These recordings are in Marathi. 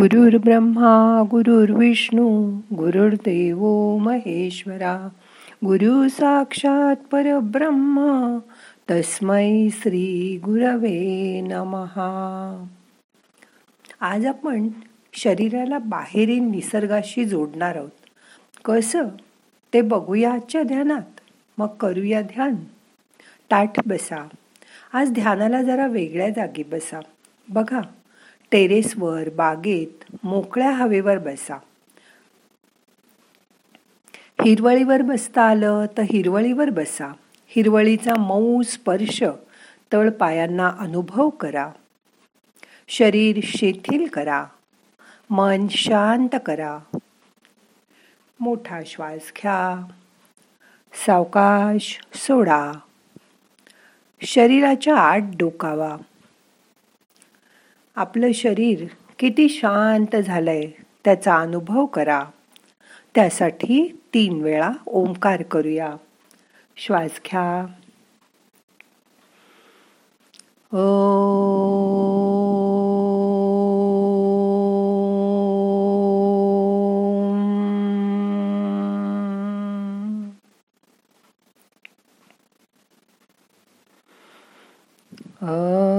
गुरुर्ब्रह्मा गुरुर्विष्णू गुरुर्देव महेश्वरा गुरु साक्षात परब्रह्म तस्मै श्री गुरवे नमहा. आज आपण शरीराला बाहेरील निसर्गाशी जोडणार आहोत. कसं? ते बघूया आजच्या ध्यानात. मग करूया ध्यान. ताठ बसा. आज ध्यानाला जरा वेगळ्या जागी बसा. बघा. टेरेसवर बागेत मोकळ्या हवेवर बसा. हिरवळीवर बसता आलं तर हिरवळीवर बसा. हिरवळीचा मऊ स्पर्श तळ पायांना अनुभव करा. शरीर शिथिल करा. मन शांत करा. मोठा श्वास घ्या. सावकाश सोडा. शरीराच्या आत डोकावा. आपलं शरीर किती शांत झालंय त्याचा अनुभव करा. त्यासाठी तीन वेळा ओंकार करूया. श्वास घ्या. ओ।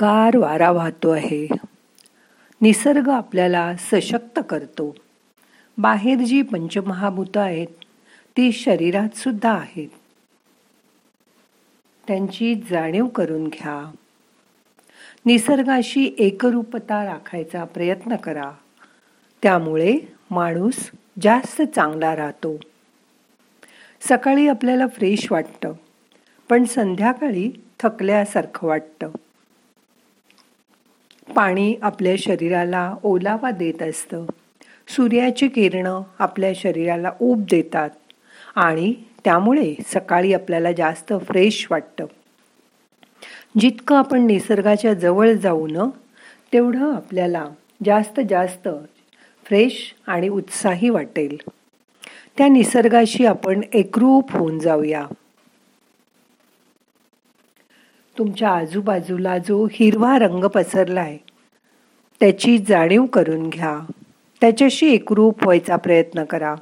गार वारा वाहतो आहे. निसर्ग आपल्याला सशक्त करतो. बाहेर जी पंचमहाभूत आहेत ती शरीरात सुद्धा आहेत. त्यांची जाणीव करून घ्या. निसर्गाशी एकरूपता राखायचा प्रयत्न करा. त्यामुळे माणूस जास्त चांगला राहतो. सकाळी आपल्याला फ्रेश वाटतं पण संध्याकाळी थकल्यासारखं वाटतं. पाणी आपल्या शरीराला ओलावा देत असतं. सूर्याची किरणं आपल्या शरीराला ऊब देतात आणि त्यामुळे सकाळी आपल्याला जास्त फ्रेश वाटतं. जितकं आपण निसर्गाच्या जवळ जाऊ न तेवढं आपल्याला जास्त जास्त फ्रेश आणि उत्साही वाटेल. त्या निसर्गाशी आपण एकरूप होऊन जाऊया. तुमच्या आजूबाजूला जो हिरवा रंग पसरलाय त्याची जाणीव करून घ्या. त्याच्याशी एकरूप व्हायचा प्रयत्न करा.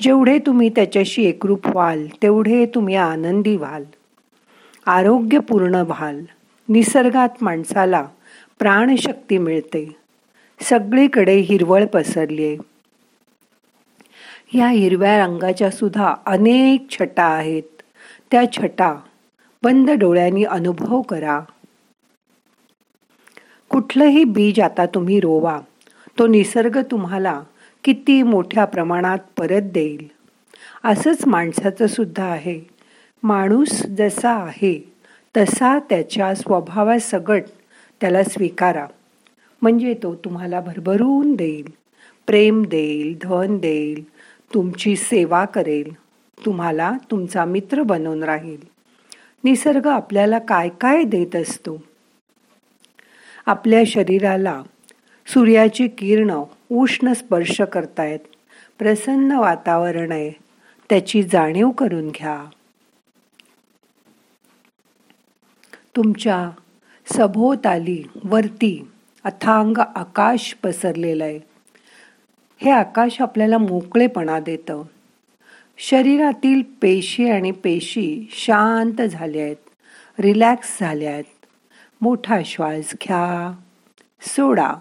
जेवढे तुम्ही त्याच्याशी एकरूप व्हाल तेवढे तुम्ही आनंदी व्हाल. आरोग्यपूर्ण व्हाल. निसर्गात माणसाला प्राणशक्ती मिळते. सगळीकडे हिरवळ पसरली आहे ह्या हिरव्या रंगाच्या सुद्धा अनेक छटा आहेत. त्या छटा बंद डोळ्यांनी अनुभव करा. कुठलंही बीज आता तुम्ही रोवा. तो निसर्ग तुम्हाला किती मोठ्या प्रमाणात परत देईल. असंच माणसाचं सुद्धा आहे. माणूस जसा आहे तसा त्याच्या स्वभावासगट त्याला स्वीकारा. म्हणजे तो तुम्हाला भरभरून देईल. प्रेम देईल धन देईल तुमची सेवा करेल. तुम्हाला तुमचा मित्र बनवून राहील. निसर्ग आपल्याला काय काय देत असतो? आपल्या शरीराला सूर्याची किरण उष्ण स्पर्श करतायत. प्रसन्न वातावरण आहे. त्याची जाणीव करून घ्या. तुमच्या सभोवताली वरती अथांग आकाश पसरलेलं आहे. हे आकाश आपल्याला मोकळेपणा देतं. शरीरातील पेशी आणि पेशी शांत झाल्या आहेत रिलॅक्स झाल्या आहेत. मोठा श्वास घ्या. सोडा.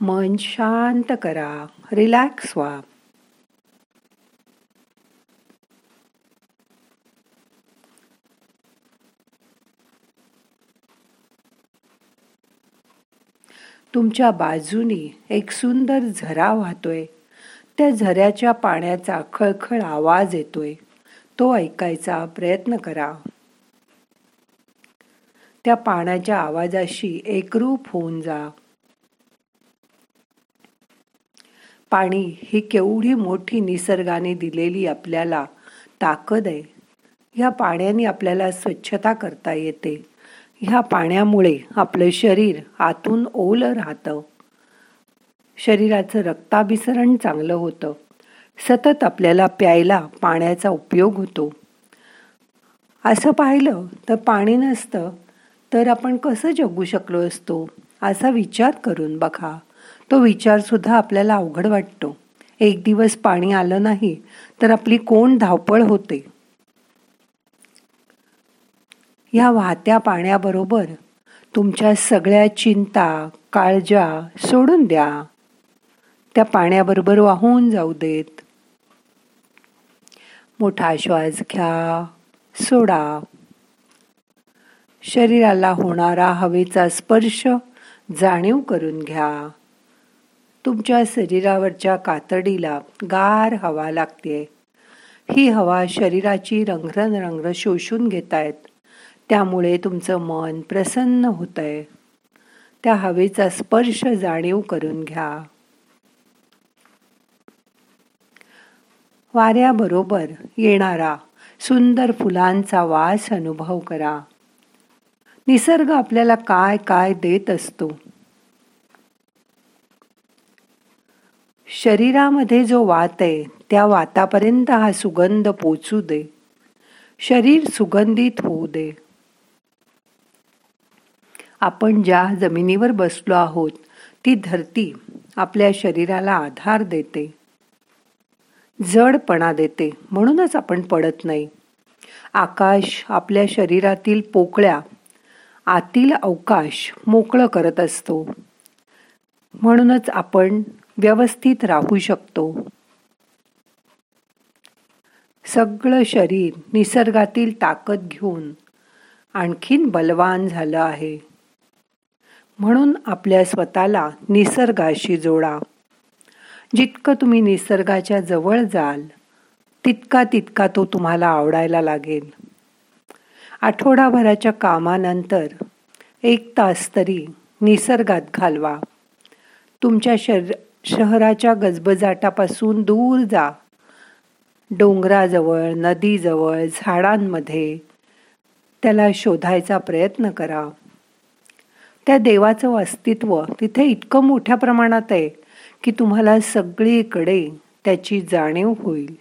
मन शांत करा. रिलॅक्स व्हा. तुमच्या बाजूनी एक सुंदर झरा वाहतोय. त्या झऱ्याच्या पाण्याचा खळखळ आवाज येतोय. तो ऐकायचा प्रयत्न करा. त्या पाण्याच्या आवाजाशी एकरूप होऊन जा. पाणी ही केवढी मोठी निसर्गाने दिलेली आपल्याला ताकद आहे. ह्या पाण्याने आपल्याला स्वच्छता करता येते. ह्या पाण्यामुळे आपलं शरीर आतून ओलं राहतं. शरीराचं रक्ताभिसरण चांगलं होतं. सतत आपल्याला प्यायला पाण्याचा उपयोग होतो. असं पाहिलं तर पाणी नसतं तर आपण कसं जगू शकलो असतो? असा विचार करून बघा. तो विचार सुद्धा आपल्याला अवघड वाटतो. एक दिवस पाणी आलं नाही तर आपली कोण धावपळ होते? या वाहत्या पाण्याबरोबर तुमच्या सगळ्या चिंता काळजा सोडून द्या. त्या पाण्याबरोबर वाहून जाऊ देत. मोठा श्वास घ्या सोडा. शरीराला होणारा हवेचा स्पर्श जाणीव करून घ्या. तुमच्या शरीरावरच्या कातडीला गार हवा लागते. ही हवा शरीराची रंगरन रंग शोषून आहेत त्यामुळे तुमचं मन प्रसन्न होत आहे त्या हवेचा स्पर्श जाणीव करून घ्या. वाऱ्याबरोबर येणारा सुंदर फुलांचा वास अनुभव करा. निसर्ग आपल्याला काय काय देत असतो? शरीरामध्ये जो वात आहे त्या वातापर्यंत हा सुगंध पोचू दे. शरीर सुगंधित होऊ दे. आपण ज्या जमिनीवर बसलो आहोत ती धरती आपल्या शरीराला आधार देते. जडपणा देते. म्हणूनच आपण पडत नाही. आकाश आपल्या शरीरातील पोकळ्या आतील अवकाश मोकळं करत असतो. म्हणूनच आपण व्यवस्थित राहू शकतो. सगळं शरीर निसर्गातील ताकद घेऊन आणखीन बलवान झालं आहे. म्हणून आपल्या स्वतःला निसर्गाशी जोडा. जितकं तुम्ही निसर्गाच्या जवळ जाल तितका तितका तो तुम्हाला आवडायला लागेल. आठवडाभराच्या कामानंतर एक तास तरी निसर्गात घालवा. तुमच्या शर शहराच्या गजबजाटापासून दूर जा. डोंगराजवळ नदीजवळ झाडांमध्ये त्याला शोधायचा प्रयत्न करा. त्या देवाचं अस्तित्व तिथे इतकं मोठ्या प्रमाणात आहे. की तुम्हाला सगळीकडे त्याची जाणीव होईल.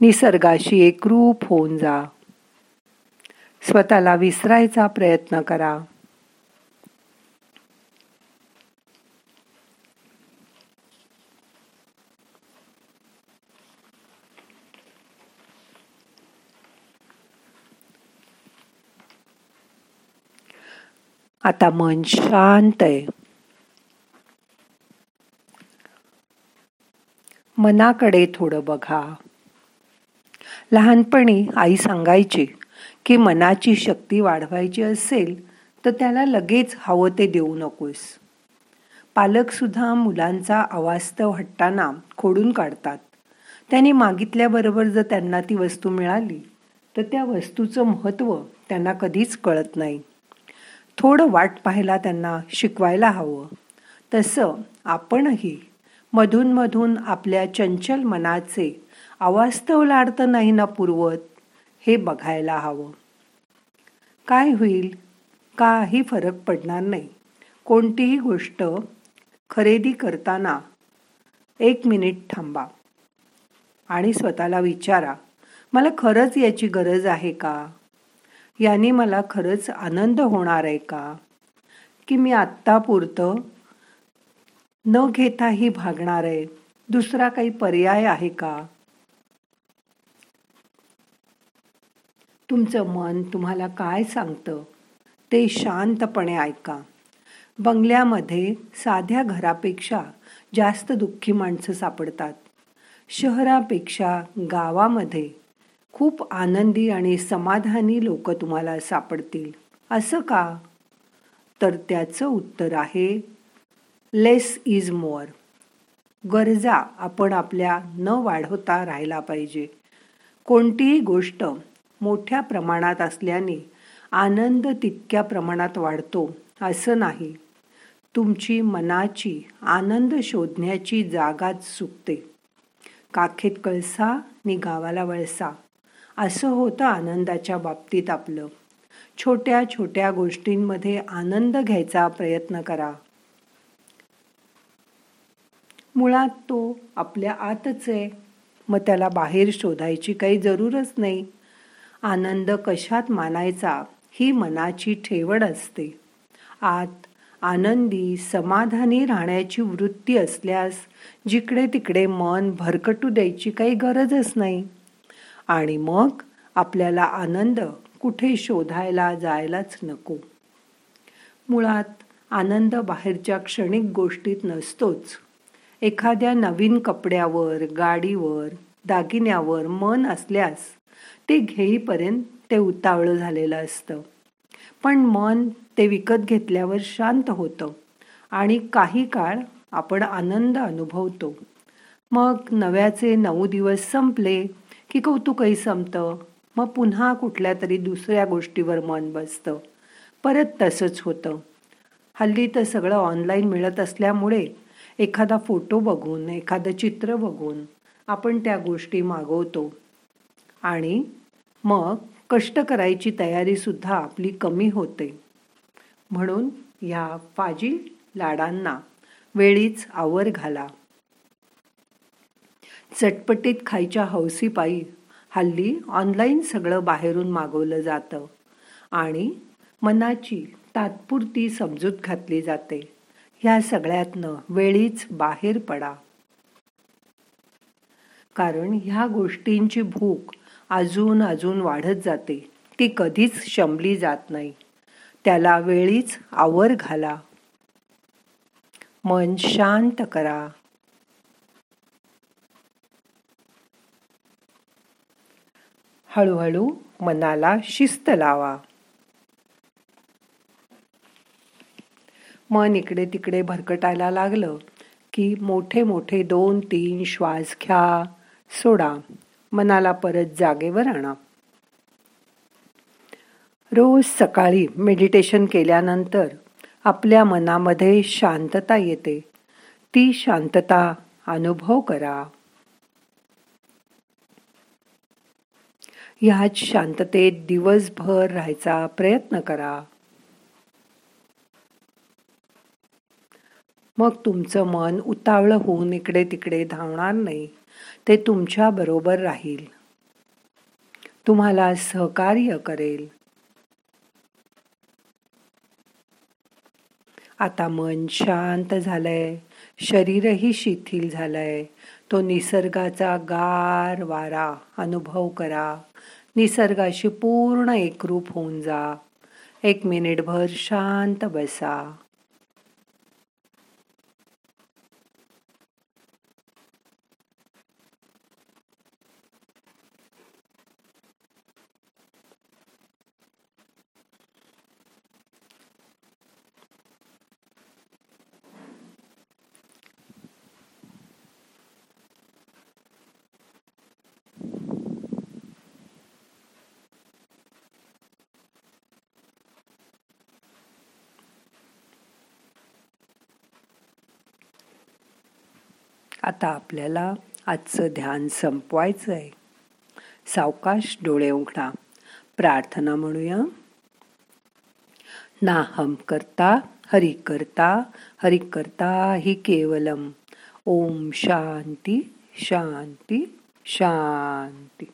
निसर्गाशी एकरूप होऊन जा. स्वतःला विसरायचा प्रयत्न करा. आता मन शांत आहे. मनाकडे थोडं बघा. लहानपणी आई सांगायची की मनाची शक्ती वाढवायची असेल तर त्याला लगेच हवं ते देऊ नकोस. पालकसुद्धा मुलांचा अवास्तव हट्टाना खोडून काढतात. त्यांनी मागितल्याबरोबर जर त्यांना ती वस्तू मिळाली तर त्या वस्तूचं महत्त्व त्यांना कधीच कळत नाही. थोडं वाट पाहायला त्यांना शिकवायला हवं. तसं आपणही मधून मधून आपल्या चंचल मनाचे अवास्तव लाड नाही ना पुरवत हे बघायला हवं. काय होईल? काही फरक पडणार नाही. कोणतीही गोष्ट खरेदी करताना एक मिनिट थांबा आणि स्वतःला विचारा मला खरंच याची गरज आहे का? याने मला खरंच आनंद होणार आहे का? की मी आत्तापुरतं न घेताही भागणार आहे दुसरा काही पर्याय आहे का? तुमचं मन तुम्हाला काय सांगतं? ते शांतपणे ऐका. बंगल्यामध्ये साध्या घरापेक्षा जास्त दुःखी माणसं सापडतात. शहरापेक्षा गावामध्ये खूप आनंदी आणि समाधानी लोक तुम्हाला सापडतील. असं का? तर त्याचं उत्तर आहे लेस इज मोअर गरजा आपण आपल्या न वाढवता राहायला पाहिजे. कोणतीही गोष्ट मोठ्या प्रमाणात असल्याने आनंद तितक्या प्रमाणात वाढतो असं नाही. तुमची मनाची आनंद शोधण्याची जागाच चुकते काखेत कळसा नि गावाला वळसा. असं होतं आनंदाच्या बाबतीत आपलं. छोट्या छोट्या गोष्टींमध्ये आनंद घ्यायचा प्रयत्न करा. मुळात तो आपल्या आतच आहे. मग त्याला बाहेर शोधायची काही जरूरच नाही. आनंद कशात मानायचा ही मनाची ठेवण असते. आत आनंदी समाधानी राहण्याची वृत्ती असल्यास जिकडे तिकडे मन भरकटू द्यायची काही गरजच नाही. आणि मग आपल्याला आनंद कुठे शोधायला जायलाच नको. मुळात आनंद बाहेरच्या क्षणिक गोष्टीत नसतोच. एखाद्या नवीन कपड्यावर गाडीवर दागिन्यावर मन असल्यास ते घेईपर्यंत ते उतावळं झालेलं असतं. पण मन ते विकत घेतल्यावर शांत होतं आणि काही काळ आपण आनंद अनुभवतो. मग नव्याचे नऊ दिवस संपले की कौतुकही संपतं. मग पुन्हा कुठल्या तरी दुसऱ्या गोष्टीवर मन बसतं. परत तसंच होतं. हल्ली तर सगळं ऑनलाईन मिळत असल्यामुळे एखादा फोटो बघून एखादं चित्र बघून आपण त्या गोष्टी मागवतो. आणि मग कष्ट करायची तयारी सुद्धा आपली कमी होते. म्हणून ह्या फाजील लाडांना वेळीच आवर घाला. चटपटीत खायच्या हौसीपायी हल्ली ऑनलाईन सगळं बाहेरून मागवलं जातं आणि मनाची तात्पुरती समजूत घातली जाते. ह्या सगळ्यातनं वेळीच बाहेर पडा. कारण ह्या गोष्टींची भूक अजून अजून वाढत जाते. ती कधीच शमली जात नाही. त्याला वेळीच आवर घाला. मन शांत करा. हळूहळू मनाला शिस्त लावा. मन इकडे तिकडे भरकटायला लागलं की मोठे मोठे दोन तीन श्वास घ्या सोडा मनाला परत जागेवर आणा. रोज सकाळी मेडिटेशन केल्यानंतर आपल्या मनामध्ये शांतता येते. ती शांतता अनुभव करा. ह्याच शांततेत दिवसभर राहायचा प्रयत्न करा. मग तुमचं मन उतावळं होऊन इकडे तिकडे धावणार नाही. ते तुमच्या बरोबर राहील. तुम्हाला सहकार्य करेल. आता मन शांत झालंय. शरीरही शिथिल झालंय. तो निसर्गाचा गार वारा अनुभव करा. निसर्गाशी पूर्ण एकरूप होऊन जा. एक मिनिटभर शांत बसा. आता आपल्याला आजचं ध्यान संपवायचं आहे सावकाश डोळे उघडा. प्रार्थना म्हणूया. नाहम करता हरि करता हरि करता हि केवलम. ओम शांती शांती शांती.